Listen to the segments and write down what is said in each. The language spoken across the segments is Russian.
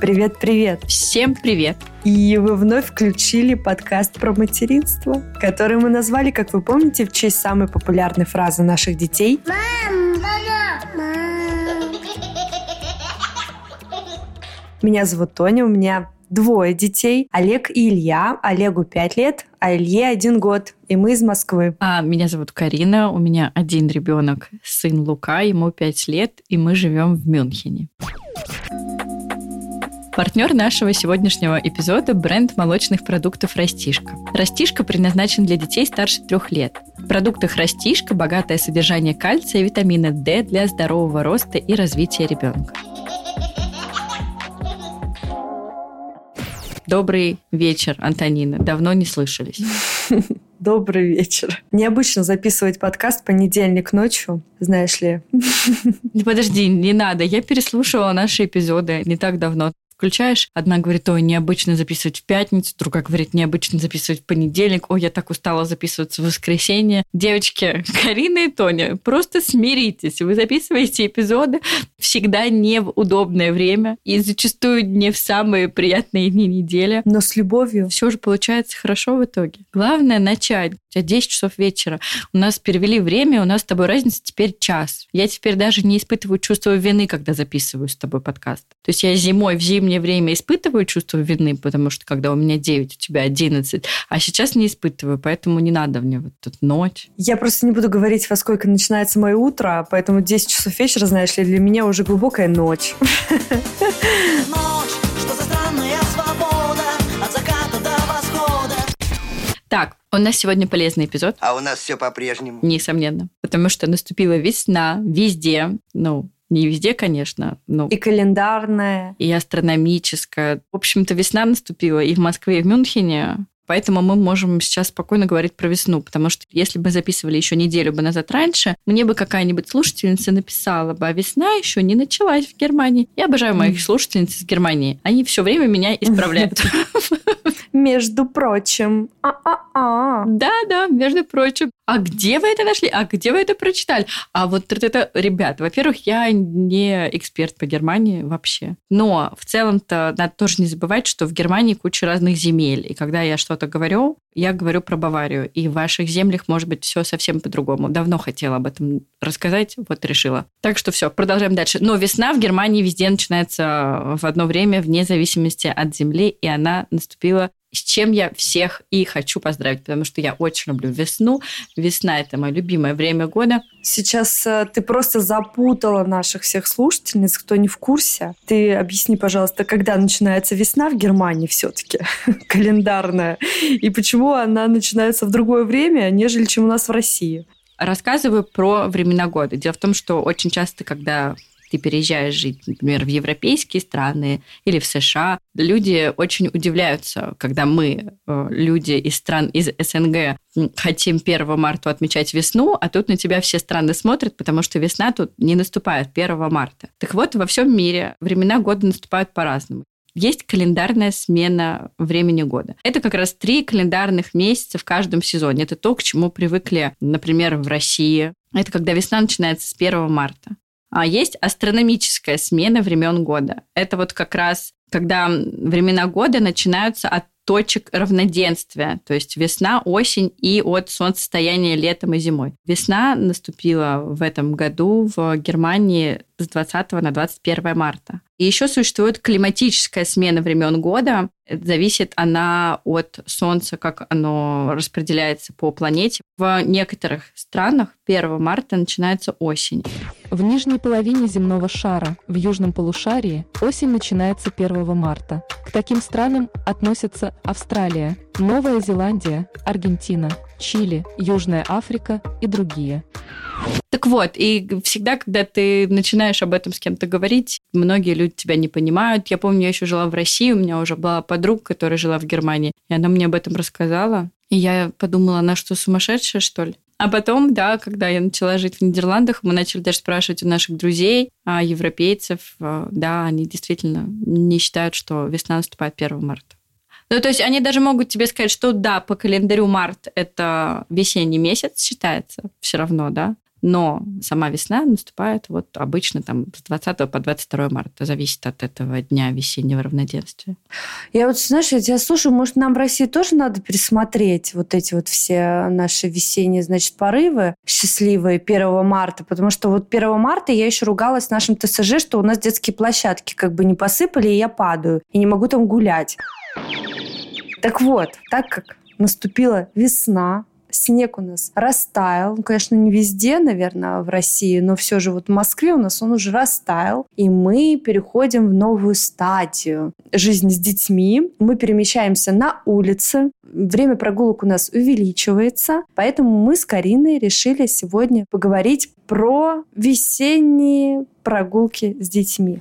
Привет-привет! Всем привет! И вы вновь включили подкаст про материнство, который мы назвали, как вы помните, в честь самой популярной фразы наших детей. Мам, мама, мам. Меня зовут Тоня, у меня двое детей, Олег и Илья. Олегу 5 лет, а Илье один год. И мы из Москвы. А меня зовут Карина, у меня один ребенок, сын Лука, ему 5 лет, и мы живем в Мюнхене. Партнер нашего сегодняшнего эпизода – бренд молочных продуктов «Растишка». «Растишка» предназначен для детей старше трех лет. В продуктах «Растишка» богатое содержание кальция и витамина D для здорового роста и развития ребенка. Добрый вечер, Антонина. Давно не слышались. Добрый вечер. Необычно записывать подкаст понедельник ночью, знаешь ли. Подожди, не надо. Я переслушивала наши эпизоды не так давно включаешь, одна говорит, ой, необычно записывать в пятницу, другая говорит, необычно записывать в понедельник, ой, я так устала записываться в воскресенье. Девочки, Карина и Тоня, просто смиритесь, вы записываете эпизоды всегда не в удобное время и зачастую не в самые приятные дни недели. Но с любовью. Все же получается хорошо в итоге. Главное начать. У тебя 10 часов вечера. У нас перевели время, у нас с тобой разница теперь час. Я теперь даже не испытываю чувство вины, когда записываю с тобой подкаст. То есть я зимой в зимнее время испытываю чувство вины, потому что когда у меня 9, у тебя 11, а сейчас не испытываю, поэтому не надо мне вот тут ночь. Я просто не буду говорить, во сколько начинается мое утро, поэтому 10 часов вечера, знаешь ли, для меня уже глубокая ночь. Так, у нас сегодня полезный эпизод. А у нас все по-прежнему. Несомненно. Потому что наступила весна везде. Ну, не везде, конечно. Но и календарная. И астрономическая. В общем-то, весна наступила и в Москве, и в Мюнхене. Поэтому мы можем сейчас спокойно говорить про весну, потому что если бы записывали еще неделю бы назад раньше, мне бы какая-нибудь слушательница написала бы, а весна еще не началась в Германии. Я обожаю моих слушательниц из Германии. Они все время меня исправляют. Между прочим. А-а-а. Да-да, между прочим. А где вы это нашли? А где вы это прочитали? А вот это, ребят, во-первых, я не эксперт по Германии вообще. Но в целом-то надо тоже не забывать, что в Германии куча разных земель. И когда я что-то говорю, я говорю про Баварию. И в ваших землях может быть все совсем по-другому. Давно хотела об этом рассказать, вот решила. Так что все, продолжаем дальше. Но весна в Германии везде начинается в одно время, вне зависимости от земли, и она наступила с чем я всех и хочу поздравить, потому что я очень люблю весну. Весна – это мое любимое время года. Сейчас э, ты просто запутала наших всех слушательниц, кто не в курсе. Ты объясни, пожалуйста, когда начинается весна в Германии все-таки, календарная, и почему она начинается в другое время, нежели чем у нас в России? Рассказываю про времена года. Дело в том, что очень часто, когда ты переезжаешь жить, например, в европейские страны или в США, люди очень удивляются, когда мы, э, люди из стран из СНГ, хотим 1 марта отмечать весну, а тут на тебя все страны смотрят, потому что весна тут не наступает 1 марта. Так вот, во всем мире времена года наступают по-разному есть календарная смена времени года. Это как раз три календарных месяца в каждом сезоне. Это то, к чему привыкли, например, в России. Это когда весна начинается с 1 марта. А есть астрономическая смена времен года. Это вот как раз когда времена года начинаются от точек равноденствия, то есть весна, осень и от солнцестояния летом и зимой. Весна наступила в этом году в Германии с 20 на 21 марта. И еще существует климатическая смена времен года. Зависит она от Солнца, как оно распределяется по планете. В некоторых странах 1 марта начинается осень. В нижней половине земного шара, в южном полушарии, осень начинается 1 марта. К таким странам относятся Австралия, Новая Зеландия, Аргентина, Чили, Южная Африка и другие. Так вот, и всегда, когда ты начинаешь об этом с кем-то говорить, многие люди тебя не понимают. Я помню, я еще жила в России, у меня уже была подруга, которая жила в Германии, и она мне об этом рассказала. И я подумала, она что, сумасшедшая, что ли? А потом, да, когда я начала жить в Нидерландах, мы начали даже спрашивать у наших друзей, а европейцев, а, да, они действительно не считают, что весна наступает 1 марта. Ну, то есть они даже могут тебе сказать, что да, по календарю март это весенний месяц считается все равно, да, но сама весна наступает вот обычно там с 20 по 22 марта. Зависит от этого дня весеннего равноденствия. Я вот, знаешь, я тебя слушаю, может, нам в России тоже надо пересмотреть вот эти вот все наши весенние, значит, порывы счастливые 1 марта, потому что вот 1 марта я еще ругалась нашим ТСЖ, что у нас детские площадки как бы не посыпали, и я падаю, и не могу там гулять. Так вот, так как наступила весна, снег у нас растаял. Ну, конечно, не везде, наверное, в России, но все же вот в Москве у нас он уже растаял. И мы переходим в новую стадию жизни с детьми. Мы перемещаемся на улице. Время прогулок у нас увеличивается. Поэтому мы с Кариной решили сегодня поговорить про весенние прогулки с детьми.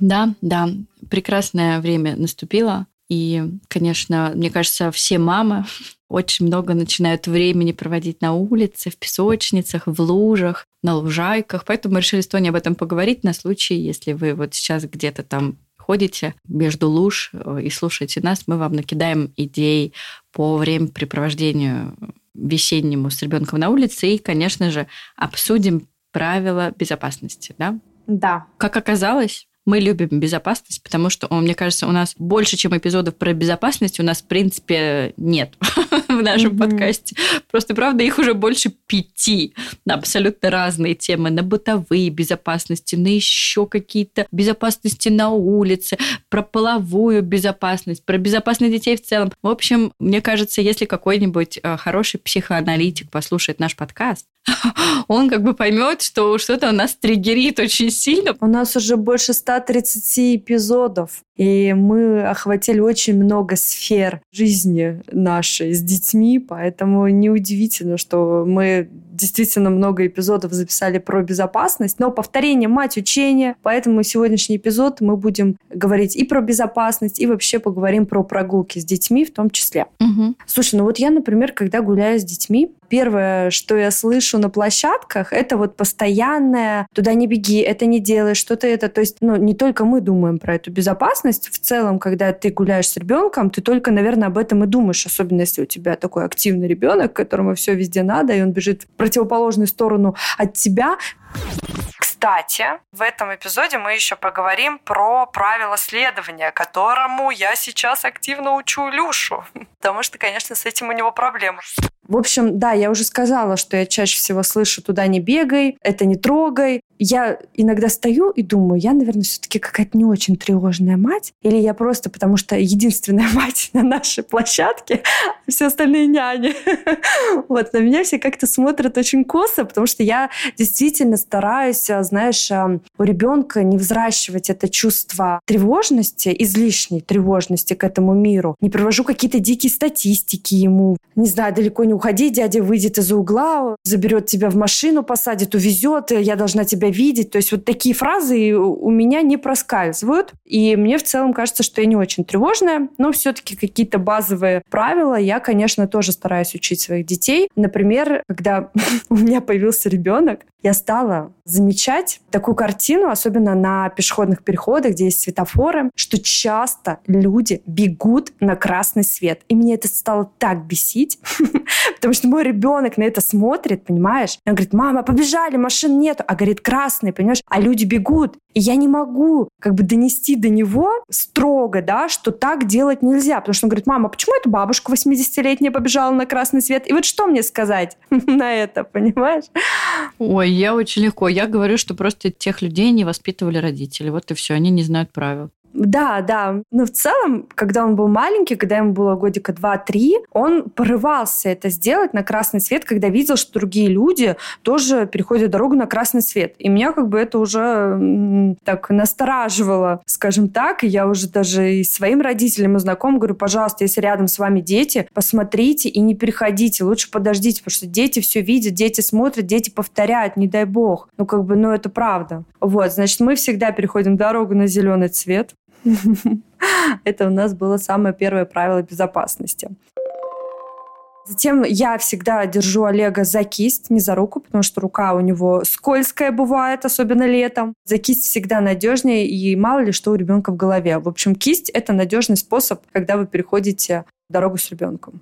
Да, да, прекрасное время наступило. И, конечно, мне кажется, все мамы очень много начинают времени проводить на улице, в песочницах, в лужах, на лужайках. Поэтому мы решили с Тони об этом поговорить на случай, если вы вот сейчас где-то там ходите между луж э, и слушаете нас, мы вам накидаем идей по времяпрепровождению весеннему с ребенком на улице и, конечно же, обсудим правила безопасности, да? Да. Как оказалось, мы любим безопасность, потому что, мне кажется, у нас больше, чем эпизодов про безопасность, у нас, в принципе, нет в нашем mm-hmm. подкасте. Просто, правда, их уже больше пяти на абсолютно разные темы. На бытовые безопасности, на еще какие-то безопасности на улице, про половую безопасность, про безопасность детей в целом. В общем, мне кажется, если какой-нибудь э, хороший психоаналитик послушает наш подкаст, он как бы поймет, что что-то у нас триггерит очень сильно. У нас уже больше 130 эпизодов. И мы охватили очень много сфер жизни нашей с детьми, поэтому неудивительно, что мы действительно много эпизодов записали про безопасность, но повторение мать учения, поэтому сегодняшний эпизод мы будем говорить и про безопасность, и вообще поговорим про прогулки с детьми в том числе. Угу. Слушай, ну вот я, например, когда гуляю с детьми, первое, что я слышу на площадках, это вот постоянное «туда не беги, это не делай, что-то это». То есть, ну, не только мы думаем про эту безопасность. В целом, когда ты гуляешь с ребенком, ты только, наверное, об этом и думаешь, особенно если у тебя такой активный ребенок, которому все везде надо, и он бежит в противоположную сторону от тебя. Кстати, в этом эпизоде мы еще поговорим про правила следования, которому я сейчас активно учу Люшу. Потому что, конечно, с этим у него проблемы. В общем, да, я уже сказала, что я чаще всего слышу «туда не бегай», «это не трогай». Я иногда стою и думаю, я, наверное, все-таки какая-то не очень тревожная мать. Или я просто, потому что единственная мать на нашей площадке, а все остальные няни. Вот, на меня все как-то смотрят очень косо, потому что я действительно стараюсь, а, знаешь, у ребенка не взращивать это чувство тревожности, излишней тревожности к этому миру. Не провожу какие-то дикие статистики ему. Не знаю, далеко не уходи, дядя выйдет из-за угла, заберет тебя в машину, посадит, увезет, я должна тебя видеть. То есть вот такие фразы у меня не проскальзывают. И мне в целом кажется, что я не очень тревожная, но все-таки какие-то базовые правила я, конечно, тоже стараюсь учить своих детей. Например, когда у меня появился ребенок, я стала замечать такую картину, особенно на пешеходных переходах, где есть светофоры, что часто люди бегут на красный свет. И мне это стало так бесить, потому что мой ребенок на это смотрит, понимаешь? Он говорит, мама, побежали, машин нету. А говорит, красный, понимаешь? А люди бегут. И я не могу как бы донести до него строго, да, что так делать нельзя. Потому что он говорит, мама, почему эта бабушка 80-летняя побежала на красный свет? И вот что мне сказать на это, понимаешь? Ой, я очень легко. Я говорю, что просто тех людей не воспитывали родители. Вот и все, они не знают правил. Да, да. Но в целом, когда он был маленький, когда ему было годика 2-3, он порывался это сделать на красный свет, когда видел, что другие люди тоже переходят дорогу на красный свет. И меня как бы это уже так настораживало, скажем так. И я уже даже и своим родителям и знакомым говорю, пожалуйста, если рядом с вами дети, посмотрите и не переходите. Лучше подождите, потому что дети все видят, дети смотрят, дети повторяют, не дай бог. Ну, как бы, ну, это правда. Вот, значит, мы всегда переходим дорогу на зеленый цвет. Это у нас было самое первое правило безопасности. Затем я всегда держу Олега за кисть, не за руку, потому что рука у него скользкая бывает, особенно летом. За кисть всегда надежнее, и мало ли что у ребенка в голове. В общем, кисть – это надежный способ, когда вы переходите дорогу с ребенком.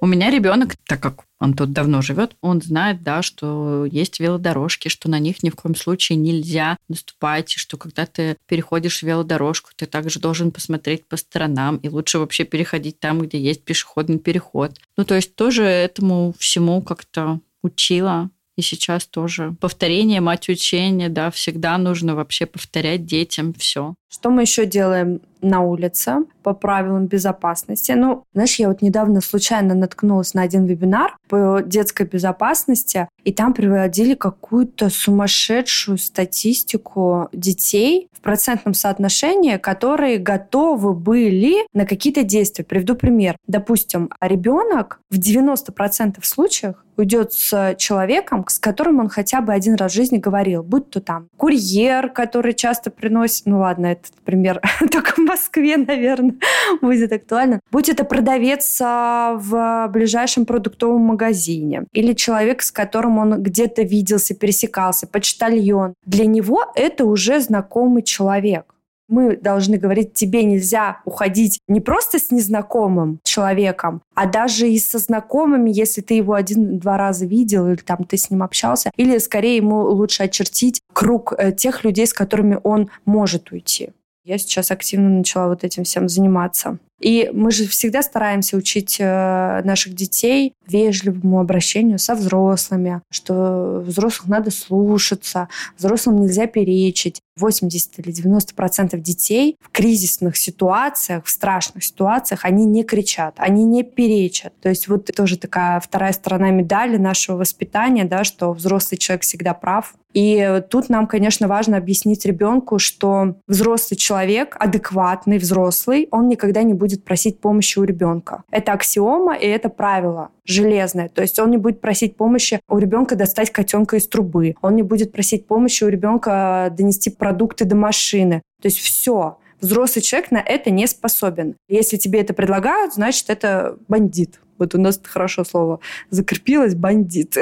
У меня ребенок, так как он тут давно живет, он знает, да, что есть велодорожки, что на них ни в коем случае нельзя наступать, что когда ты переходишь велодорожку, ты также должен посмотреть по сторонам, и лучше вообще переходить там, где есть пешеходный переход. Ну, то есть тоже этому всему как-то учила. И сейчас тоже повторение, мать учения, да, всегда нужно вообще повторять детям все. Что мы еще делаем на улице по правилам безопасности? Ну, знаешь, я вот недавно случайно наткнулась на один вебинар по детской безопасности, и там приводили какую-то сумасшедшую статистику детей в процентном соотношении, которые готовы были на какие-то действия. Приведу пример. Допустим, ребенок в 90% случаев уйдет с человеком, с которым он хотя бы один раз в жизни говорил, будь то там курьер, который часто приносит, ну ладно, этот пример только Москве, наверное, будет актуально. Будь это продавец а, в ближайшем продуктовом магазине или человек, с которым он где-то виделся, пересекался, почтальон. Для него это уже знакомый человек мы должны говорить, тебе нельзя уходить не просто с незнакомым человеком, а даже и со знакомыми, если ты его один-два раза видел или там ты с ним общался, или скорее ему лучше очертить круг э, тех людей, с которыми он может уйти. Я сейчас активно начала вот этим всем заниматься. И мы же всегда стараемся учить э, наших детей вежливому обращению со взрослыми, что взрослых надо слушаться, взрослым нельзя перечить. 80 или 90 процентов детей в кризисных ситуациях, в страшных ситуациях, они не кричат, они не перечат. То есть вот тоже такая вторая сторона медали нашего воспитания, да, что взрослый человек всегда прав, и тут нам, конечно, важно объяснить ребенку, что взрослый человек, адекватный взрослый, он никогда не будет просить помощи у ребенка. Это аксиома и это правило железное. То есть он не будет просить помощи у ребенка достать котенка из трубы. Он не будет просить помощи у ребенка донести продукты до машины. То есть все. Взрослый человек на это не способен. Если тебе это предлагают, значит, это бандит. Вот у нас хорошо слово закрепилось бандит.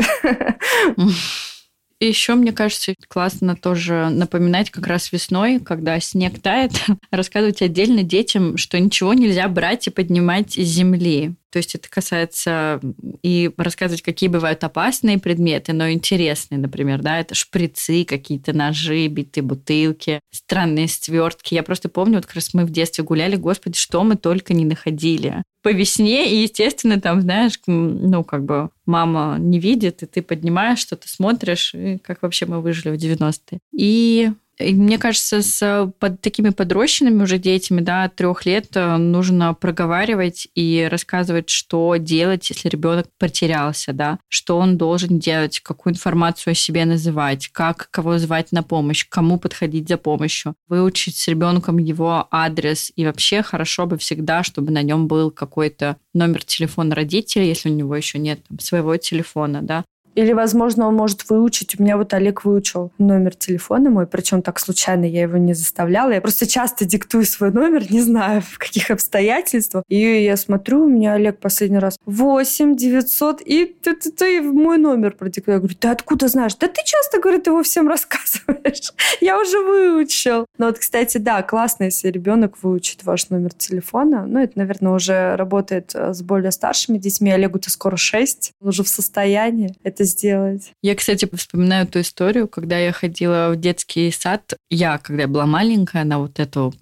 И еще, мне кажется, классно тоже напоминать как раз весной, когда снег тает, рассказывать отдельно детям, что ничего нельзя брать и поднимать из земли. То есть это касается и рассказывать, какие бывают опасные предметы, но интересные, например, да, это шприцы, какие-то ножи, битые бутылки, странные свертки. Я просто помню, вот как раз мы в детстве гуляли, господи, что мы только не находили. По весне, и, естественно, там, знаешь, ну, как бы мама не видит, и ты поднимаешь что-то, смотришь, и как вообще мы выжили в 90-е. И мне кажется, с под такими подрощенными уже детьми, да, трех лет э, нужно проговаривать и рассказывать, что делать, если ребенок потерялся, да, что он должен делать, какую информацию о себе называть, как кого звать на помощь, кому подходить за помощью, выучить с ребенком его адрес и вообще хорошо бы всегда, чтобы на нем был какой-то номер телефона родителей, если у него еще нет там, своего телефона, да, или, возможно, он может выучить. У меня вот Олег выучил номер телефона мой, причем так случайно я его не заставляла. Я просто часто диктую свой номер, не знаю, в каких обстоятельствах. И я смотрю, у меня Олег последний раз 8 900, и ты, ты, ты мой номер продиктовал. Я говорю, ты откуда знаешь? Да ты часто, говорит, его всем рассказываешь. я уже выучил. Но вот, кстати, да, классно, если ребенок выучит ваш номер телефона. Ну, это, наверное, уже работает э, с более старшими детьми. Олегу-то скоро 6. Он уже в состоянии это сделать. Я, кстати, вспоминаю ту историю, когда я ходила в детский сад. Я, когда я была маленькая, на вот эту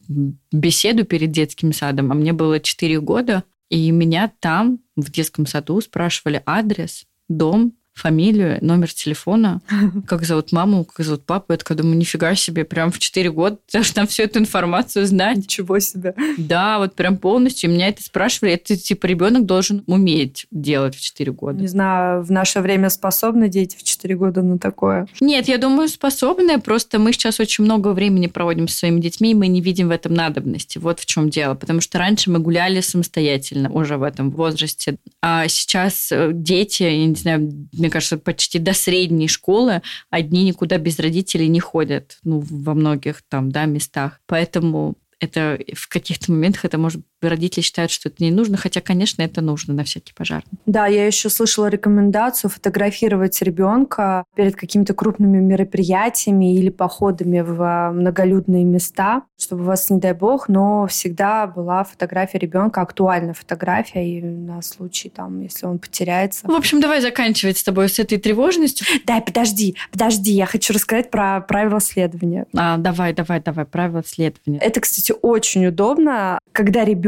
беседу перед детским садом, а мне было 4 года, и меня там, в детском саду, спрашивали адрес, дом, фамилию, номер телефона, как зовут маму, как зовут папу. Я такая думаю, нифига себе, прям в 4 года должна всю эту информацию знать. Ничего себе. Да, вот прям полностью. Меня это спрашивали. Это типа ребенок должен уметь делать в 4 года. Не знаю, в наше время способны дети в 4 года на такое? Нет, я думаю, способны. Просто мы сейчас очень много времени проводим с своими детьми, и мы не видим в этом надобности. Вот в чем дело. Потому что раньше мы гуляли самостоятельно уже в этом возрасте. А сейчас э, дети, я не знаю, мне кажется, почти до средней школы одни никуда без родителей не ходят, ну, во многих там, да, местах. Поэтому это в каких-то моментах это может родители считают, что это не нужно, хотя, конечно, это нужно на всякий пожарный. Да, я еще слышала рекомендацию фотографировать ребенка перед какими-то крупными мероприятиями или походами в многолюдные места, чтобы у вас, не дай бог, но всегда была фотография ребенка, актуальная фотография, и на случай, там, если он потеряется. В общем, давай заканчивать с тобой с этой тревожностью. Да, подожди, подожди, я хочу рассказать про правила следования. А, давай, давай, давай, правила следования. Это, кстати, очень удобно, когда ребенок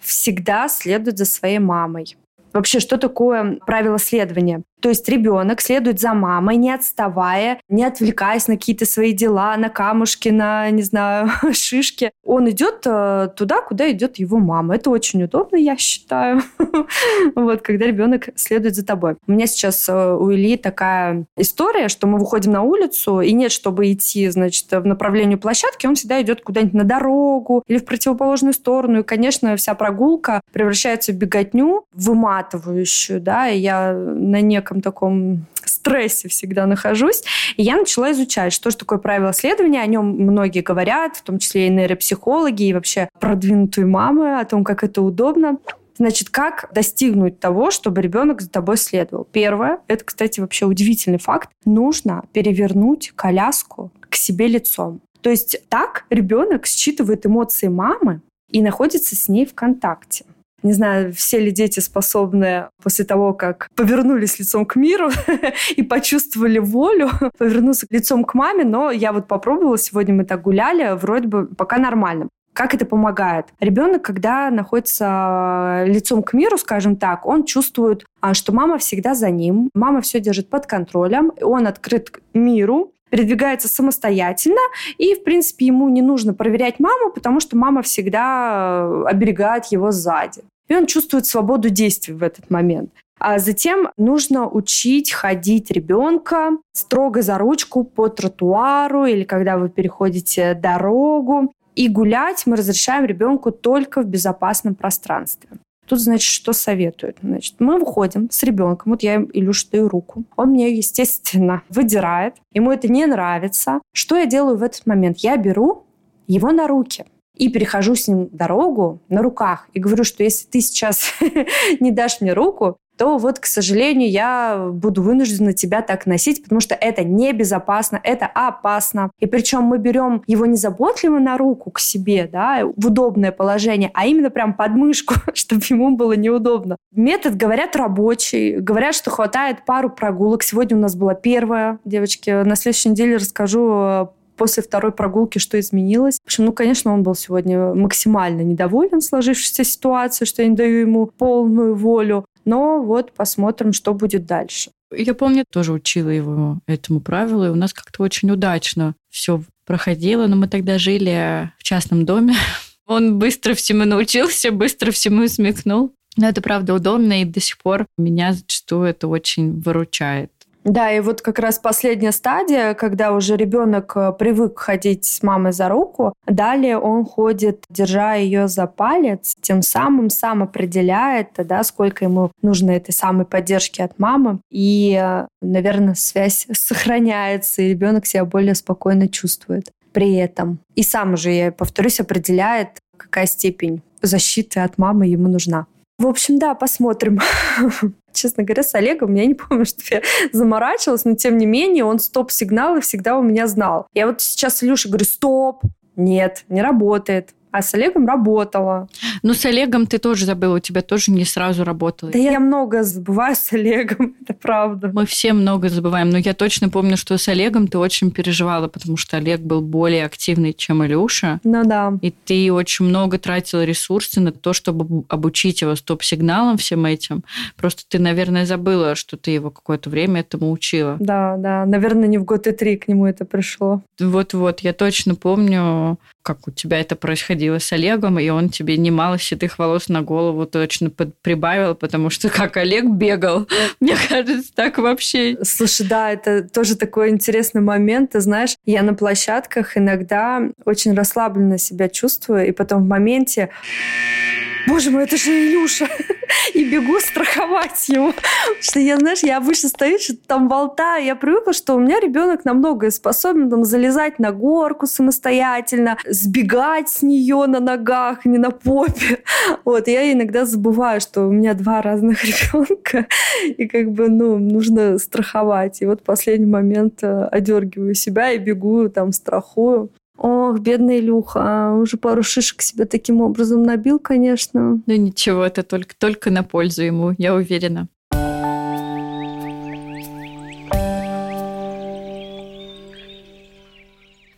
всегда следует за своей мамой. Вообще, что такое правило следования? То есть ребенок следует за мамой, не отставая, не отвлекаясь на какие-то свои дела, на камушки, на, не знаю, шишки. Он идет э, туда, куда идет его мама. Это очень удобно, я считаю. Вот, когда ребенок следует за тобой. У меня сейчас э, у Ильи такая история, что мы выходим на улицу, и нет, чтобы идти, значит, в направлении площадки, он всегда идет куда-нибудь на дорогу или в противоположную сторону. И, конечно, вся прогулка превращается в беготню, выматывающую, да, и я на неком неком таком стрессе всегда нахожусь. И я начала изучать, что же такое правило следования. О нем многие говорят, в том числе и нейропсихологи, и вообще продвинутые мамы, о том, как это удобно. Значит, как достигнуть того, чтобы ребенок за тобой следовал? Первое, это, кстати, вообще удивительный факт, нужно перевернуть коляску к себе лицом. То есть так ребенок считывает эмоции мамы и находится с ней в контакте. Не знаю, все ли дети способны после того, как повернулись лицом к миру и почувствовали волю, повернуться лицом к маме, но я вот попробовала, сегодня мы так гуляли, вроде бы пока нормально. Как это помогает? Ребенок, когда находится лицом к миру, скажем так, он чувствует, а, что мама всегда за ним, мама все держит под контролем, он открыт к миру, передвигается самостоятельно, и, в принципе, ему не нужно проверять маму, потому что мама всегда э, оберегает его сзади и он чувствует свободу действий в этот момент. А затем нужно учить ходить ребенка строго за ручку по тротуару или когда вы переходите дорогу. И гулять мы разрешаем ребенку только в безопасном пространстве. Тут, значит, что советуют? Значит, мы выходим с ребенком, вот я Илюше даю руку. Он мне, естественно, выдирает. Ему это не нравится. Что я делаю в этот момент? Я беру его на руки и перехожу с ним дорогу на руках. И говорю, что если ты сейчас не дашь мне руку, то вот, к сожалению, я буду вынуждена тебя так носить, потому что это небезопасно, это опасно. И причем мы берем его незаботливо на руку к себе, да, в удобное положение, а именно прям под мышку, чтобы ему было неудобно. Метод, говорят, рабочий. Говорят, что хватает пару прогулок. Сегодня у нас была первая, девочки. На следующей неделе расскажу после второй прогулки, что изменилось. В общем, ну, конечно, он был сегодня максимально недоволен сложившейся ситуацией, что я не даю ему полную волю. Но вот посмотрим, что будет дальше. Я помню, тоже учила его этому правилу, и у нас как-то очень удачно все проходило, но мы тогда жили в частном доме. Он быстро всему научился, быстро всему смекнул. Но это правда удобно, и до сих пор меня зачастую это очень выручает. Да, и вот как раз последняя стадия, когда уже ребенок э, привык ходить с мамой за руку, далее он ходит, держа ее за палец, тем самым сам определяет, да, сколько ему нужно этой самой поддержки от мамы. И, э, наверное, связь сохраняется, и ребенок себя более спокойно чувствует при этом. И сам уже, я повторюсь, определяет, какая степень защиты от мамы ему нужна. В общем, да, посмотрим. Честно говоря, с Олегом я не помню, что я заморачивалась, но тем не менее он стоп-сигналы всегда у меня знал. Я вот сейчас Илюше говорю, стоп, нет, не работает а с Олегом работала. Ну, с Олегом ты тоже забыла, у тебя тоже не сразу работало. Да я много забываю с Олегом, это правда. Мы все много забываем, но я точно помню, что с Олегом ты очень переживала, потому что Олег был более активный, чем Илюша. Ну да. И ты очень много тратила ресурсы на то, чтобы обучить его стоп-сигналам всем этим. Просто ты, наверное, забыла, что ты его какое-то время этому учила. Да, да. Наверное, не в год и три к нему это пришло. Вот-вот. Я точно помню, как у тебя это происходило с Олегом, и он тебе немало седых волос на голову точно прибавил, потому что как Олег бегал, мне кажется, так вообще. Слушай, да, это тоже такой интересный момент. Ты знаешь, я на площадках иногда очень расслабленно себя чувствую, и потом в моменте боже мой, это же Илюша. И бегу страховать его. Что я, знаешь, я обычно стою, что-то там болтаю. Я привыкла, что у меня ребенок на многое способен там залезать на горку самостоятельно, сбегать с нее на ногах, не на попе. Вот, я иногда забываю, что у меня два разных ребенка, и как бы, ну, нужно страховать. И вот последний момент э, одергиваю себя и бегу, там, страхую. Ох, бедный Илюха, а уже пару шишек себе таким образом набил, конечно. Ну ничего, это только, только на пользу ему, я уверена.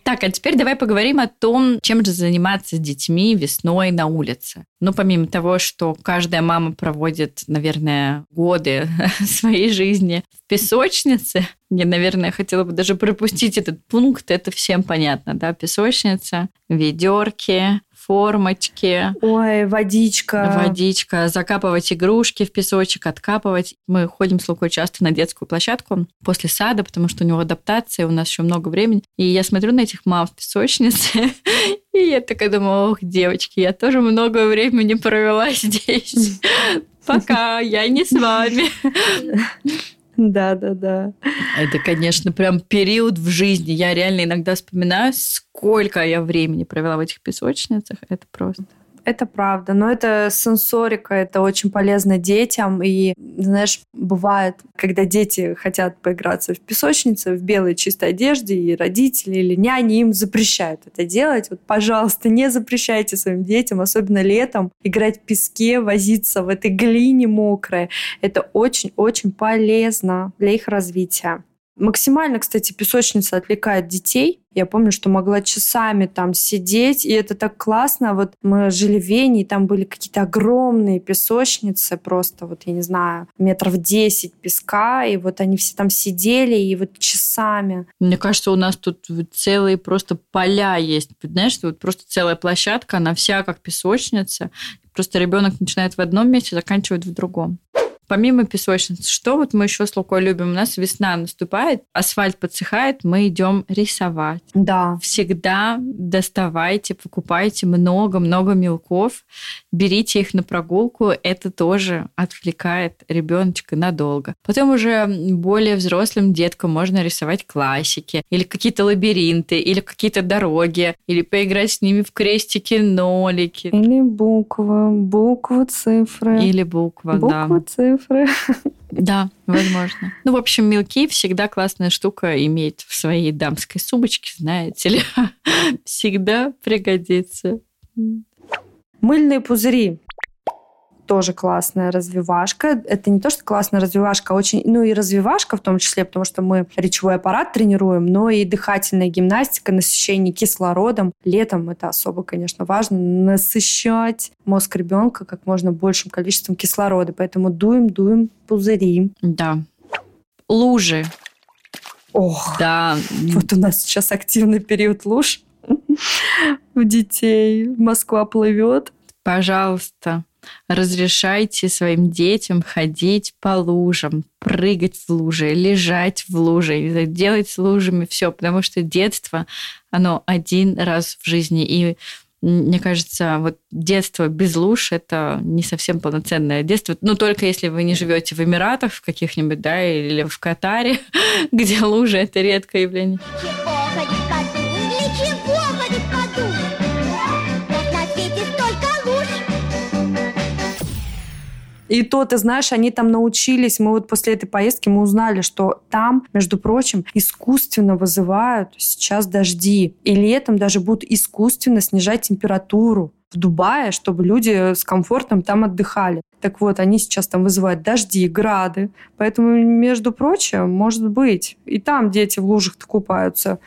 Так, а теперь давай поговорим о том, чем же заниматься с детьми весной на улице. Ну, помимо того, что каждая мама проводит, наверное, годы своей жизни в песочнице, я, наверное, хотела бы даже пропустить этот пункт, это всем понятно, да, песочница, ведерки, формочки. Ой, водичка. Водичка, закапывать игрушки в песочек, откапывать. Мы ходим с Лукой часто на детскую площадку после сада, потому что у него адаптация, у нас еще много времени. И я смотрю на этих мам в песочнице, и я такая думаю, ох, девочки, я тоже много времени провела здесь. Пока я не с вами. Да, да, да. Это, конечно, прям период в жизни. Я реально иногда вспоминаю, сколько я времени провела в этих песочницах. Это просто это правда. Но это сенсорика, это очень полезно детям. И, знаешь, бывает, когда дети хотят поиграться в песочнице, в белой чистой одежде, и родители или няни им запрещают это делать. Вот, пожалуйста, не запрещайте своим детям, особенно летом, играть в песке, возиться в этой глине мокрой. Это очень-очень полезно для их развития. Максимально, кстати, песочница отвлекает детей. Я помню, что могла часами там сидеть, и это так классно. Вот мы жили в Вене, и там были какие-то огромные песочницы, просто вот, я не знаю, метров 10 песка, и вот они все там сидели, и вот часами. Мне кажется, у нас тут целые просто поля есть. Знаешь, вот просто целая площадка, она вся как песочница. Просто ребенок начинает в одном месте, заканчивает в другом. Помимо песочницы, что вот мы еще с Лукой любим? У нас весна наступает, асфальт подсыхает, мы идем рисовать. Да. Всегда доставайте, покупайте много-много мелков, берите их на прогулку, это тоже отвлекает ребеночка надолго. Потом уже более взрослым деткам можно рисовать классики, или какие-то лабиринты, или какие-то дороги, или поиграть с ними в крестики, нолики. Или буквы, буквы, цифры. Или буква, буквы, да. Буквы, цифры. Да, возможно. Ну, в общем, мелки всегда классная штука иметь в своей дамской сумочке, знаете ли. Всегда пригодится. Мыльные пузыри тоже классная развивашка. Это не то, что классная развивашка, а очень, ну и развивашка в том числе, потому что мы речевой аппарат тренируем, но и дыхательная гимнастика, насыщение кислородом. Летом это особо, конечно, важно, насыщать мозг ребенка как можно большим количеством кислорода. Поэтому дуем, дуем пузыри. Да. Лужи. Ох, да. Вот у нас сейчас активный период луж у детей. Москва плывет. Пожалуйста, разрешайте своим детям ходить по лужам, прыгать в лужи, лежать в луже, делать с лужами все, потому что детство, оно один раз в жизни. И мне кажется, вот детство без луж это не совсем полноценное детство. Ну, только если вы не живете в Эмиратах в каких-нибудь, да, или в Катаре, где лужи это редкое явление. И то, ты знаешь, они там научились. Мы вот после этой поездки мы узнали, что там, между прочим, искусственно вызывают сейчас дожди. И летом даже будут искусственно снижать температуру в Дубае, чтобы люди с комфортом там отдыхали. Так вот, они сейчас там вызывают дожди, грады. Поэтому, между прочим, может быть, и там дети в лужах-то купаются.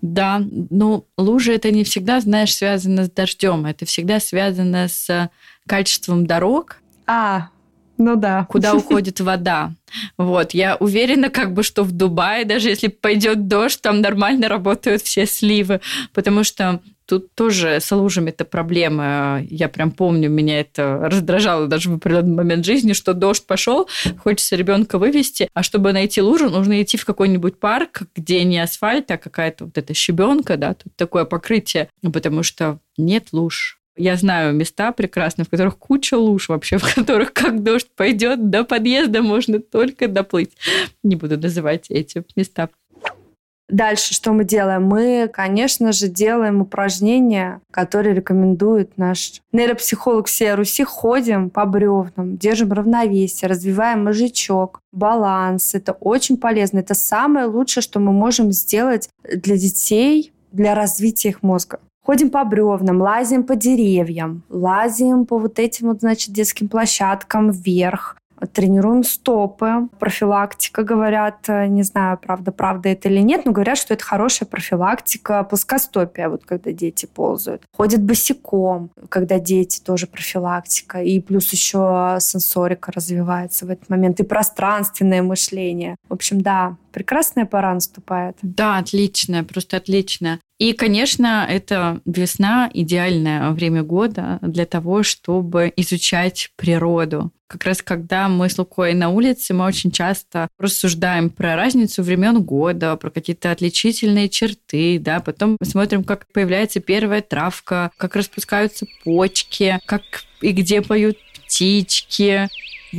Да, ну, лужи это не всегда, знаешь, связано с дождем. Это всегда связано с качеством дорог, а, ну да. Куда уходит вода. Вот, я уверена, как бы, что в Дубае, даже если пойдет дождь, там нормально работают все сливы, потому что тут тоже с лужами это проблема. Я прям помню, меня это раздражало даже в определенный момент жизни, что дождь пошел, хочется ребенка вывести, а чтобы найти лужу, нужно идти в какой-нибудь парк, где не асфальт, а какая-то вот эта щебенка, да, тут такое покрытие, потому что нет луж. Я знаю места прекрасные, в которых куча луж вообще, в которых как дождь пойдет, до подъезда можно только доплыть. Не буду называть эти места. Дальше что мы делаем? Мы, конечно же, делаем упражнения, которые рекомендует наш нейропсихолог всей Руси. Ходим по бревнам, держим равновесие, развиваем мозжечок, баланс. Это очень полезно. Это самое лучшее, что мы можем сделать для детей, для развития их мозга. Ходим по бревнам, лазим по деревьям, лазим по вот этим вот, значит, детским площадкам вверх, тренируем стопы. Профилактика, говорят, э, не знаю, правда, правда это или нет, но говорят, что это хорошая профилактика плоскостопия, вот когда дети ползают. Ходят босиком, когда дети, тоже профилактика. И плюс еще сенсорика развивается в этот момент, и пространственное мышление. В общем, да, прекрасная пора наступает. Да, отличная, просто отличная. И, конечно, это весна идеальное время года для того, чтобы изучать природу. Как раз когда мы с Лукой на улице, мы очень часто рассуждаем про разницу времен года, про какие-то отличительные черты, да, потом смотрим, как появляется первая травка, как распускаются почки, как и где поют птички,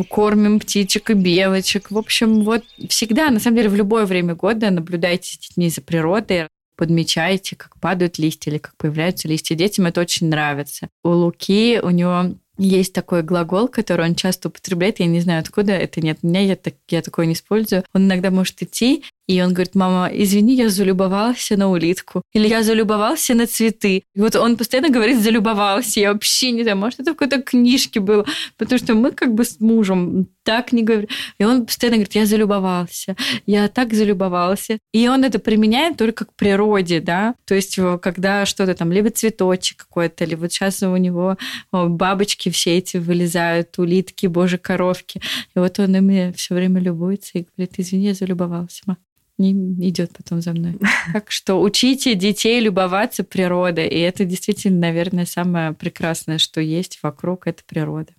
кормим птичек и белочек. В общем, вот всегда, на самом деле, в любое время года наблюдайте с детьми за природой, подмечаете, как падают листья или как появляются листья. Детям это очень нравится. У Луки, у него есть такой глагол, который он часто употребляет, я не знаю, откуда это нет, у меня я, так, я такой не использую. Он иногда может идти и он говорит, мама, извини, я залюбовался на улитку. Или я залюбовался на цветы. И вот он постоянно говорит, залюбовался. Я вообще не знаю, может, это в какой-то книжке было. Потому что мы как бы с мужем так не говорим. И он постоянно говорит, я залюбовался. Я так залюбовался. И он это применяет только к природе, да. То есть, когда что-то там, либо цветочек какой-то, либо вот сейчас у него бабочки все эти вылезают, улитки, боже, коровки. И вот он ими все время любуется и говорит, извини, я залюбовался, ма не идет потом за мной. Так что учите детей любоваться природой, и это действительно, наверное, самое прекрасное, что есть вокруг, это природа.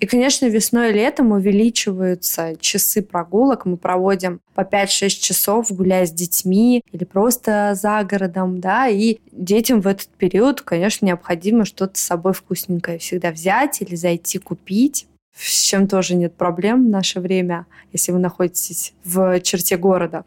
И, конечно, весной и летом увеличиваются часы прогулок. Мы проводим по 5-6 часов, гуляя с детьми или просто за городом, да, и детям в этот период, конечно, необходимо что-то с собой вкусненькое всегда взять или зайти купить с чем тоже нет проблем в наше время, если вы находитесь в черте города.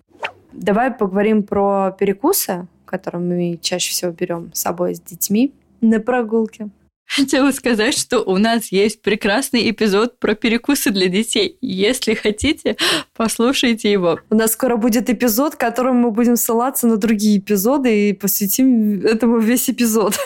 Давай поговорим про перекусы, которые мы чаще всего берем с собой с детьми на прогулке. Хотела сказать, что у нас есть прекрасный эпизод про перекусы для детей. Если хотите, послушайте его. У нас скоро будет эпизод, которым мы будем ссылаться на другие эпизоды и посвятим этому весь эпизод.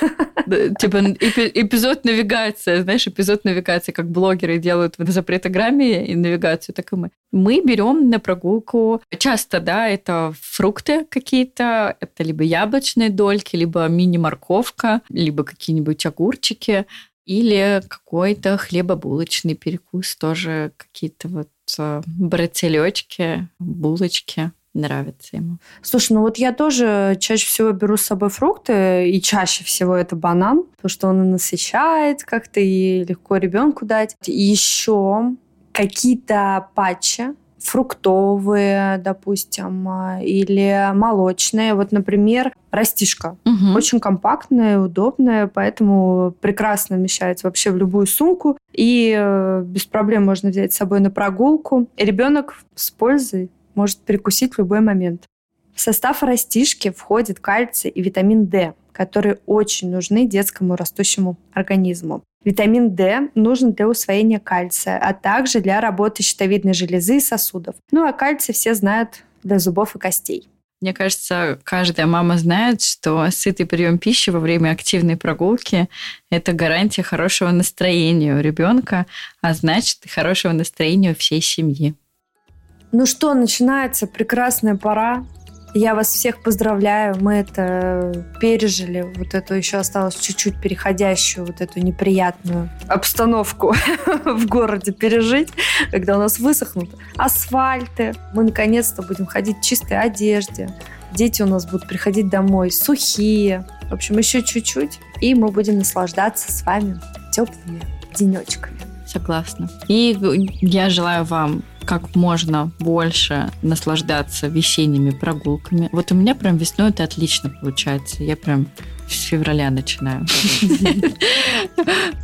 Типа эпизод навигация, знаешь, эпизод навигации, как блогеры делают в запретограмме и навигацию, так и мы. Мы берем на прогулку часто, да, это фрукты какие-то, это либо яблочные дольки, либо мини-морковка, либо какие-нибудь огурчики, или какой-то хлебобулочный перекус, тоже какие-то вот э, брателечки, булочки нравится ему. Слушай, ну вот я тоже чаще всего беру с собой фрукты, и чаще всего это банан, потому что он насыщает как-то и легко ребенку дать. И еще какие-то патчи, фруктовые, допустим, или молочные. Вот, например, растишка. Угу. Очень компактная, удобная, поэтому прекрасно вмещается вообще в любую сумку. И э, без проблем можно взять с собой на прогулку. И ребенок с пользой может перекусить в любой момент. В состав растишки входит кальций и витамин D, которые очень нужны детскому растущему организму. Витамин D нужен для усвоения кальция, а также для работы щитовидной железы и сосудов. Ну а кальций все знают для зубов и костей. Мне кажется, каждая мама знает, что сытый прием пищи во время активной прогулки – это гарантия хорошего настроения у ребенка, а значит хорошего настроения у всей семьи. Ну что, начинается прекрасная пора я вас всех поздравляю. Мы это пережили. Вот эту еще осталось чуть-чуть переходящую, вот эту неприятную обстановку в городе пережить, когда у нас высохнут асфальты. Мы наконец-то будем ходить в чистой одежде. Дети у нас будут приходить домой сухие. В общем, еще чуть-чуть, и мы будем наслаждаться с вами теплыми денечками. Согласна. И я желаю вам как можно больше наслаждаться весенними прогулками. Вот у меня прям весной это отлично получается. Я прям с февраля начинаю.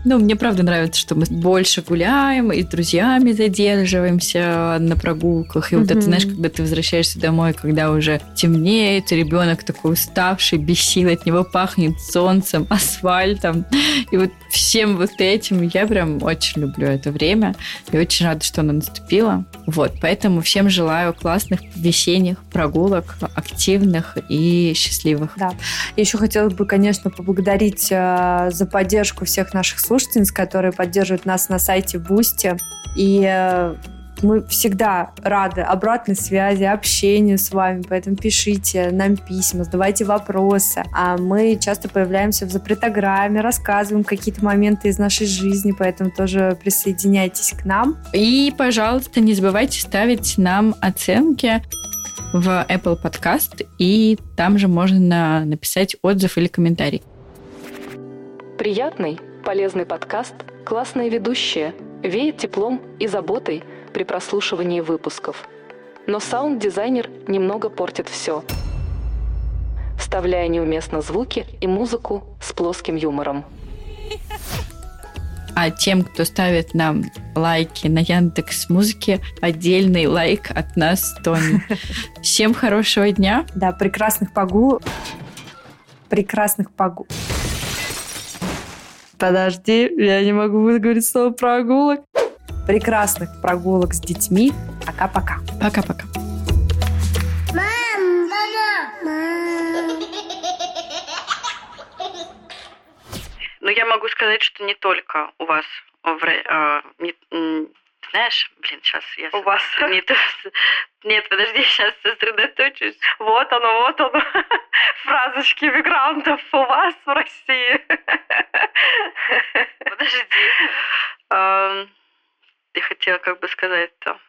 Ну, мне правда нравится, что мы больше гуляем и с друзьями задерживаемся на прогулках. И вот это, знаешь, когда ты возвращаешься домой, когда уже темнеет, ребенок такой уставший, без сил, от него пахнет солнцем, асфальтом. И вот всем вот этим я прям очень люблю это время. И очень рада, что оно наступило. Вот, поэтому всем желаю классных весенних прогулок, активных и счастливых. Да. Еще хотелось бы, конечно, поблагодарить э, за поддержку всех наших слушательниц, которые поддерживают нас на сайте Boosty. И э, мы всегда рады обратной связи, общению с вами, поэтому пишите нам письма, задавайте вопросы. А мы часто появляемся в запретограмме, рассказываем какие-то моменты из нашей жизни, поэтому тоже присоединяйтесь к нам. И, пожалуйста, не забывайте ставить нам оценки в Apple Podcast, и там же можно написать отзыв или комментарий. Приятный, полезный подкаст, классные ведущие, веет теплом и заботой при прослушивании выпусков. Но саунд-дизайнер немного портит все, вставляя неуместно звуки и музыку с плоским юмором. А тем, кто ставит нам лайки на Яндекс Музыке, отдельный лайк от нас, Тони. Всем хорошего дня. Да, прекрасных погул. Прекрасных погул. Подожди, я не могу выговорить слово прогулок. Прекрасных прогулок с детьми. Пока-пока. Пока-пока. Ну, я могу сказать, что не только у вас в, э, не, знаешь, блин, сейчас я... У вас? Не то, нет, подожди, сейчас сосредоточусь. Вот оно, вот оно. Фразочки мигрантов у вас в России. Подожди. Я хотела как бы сказать-то.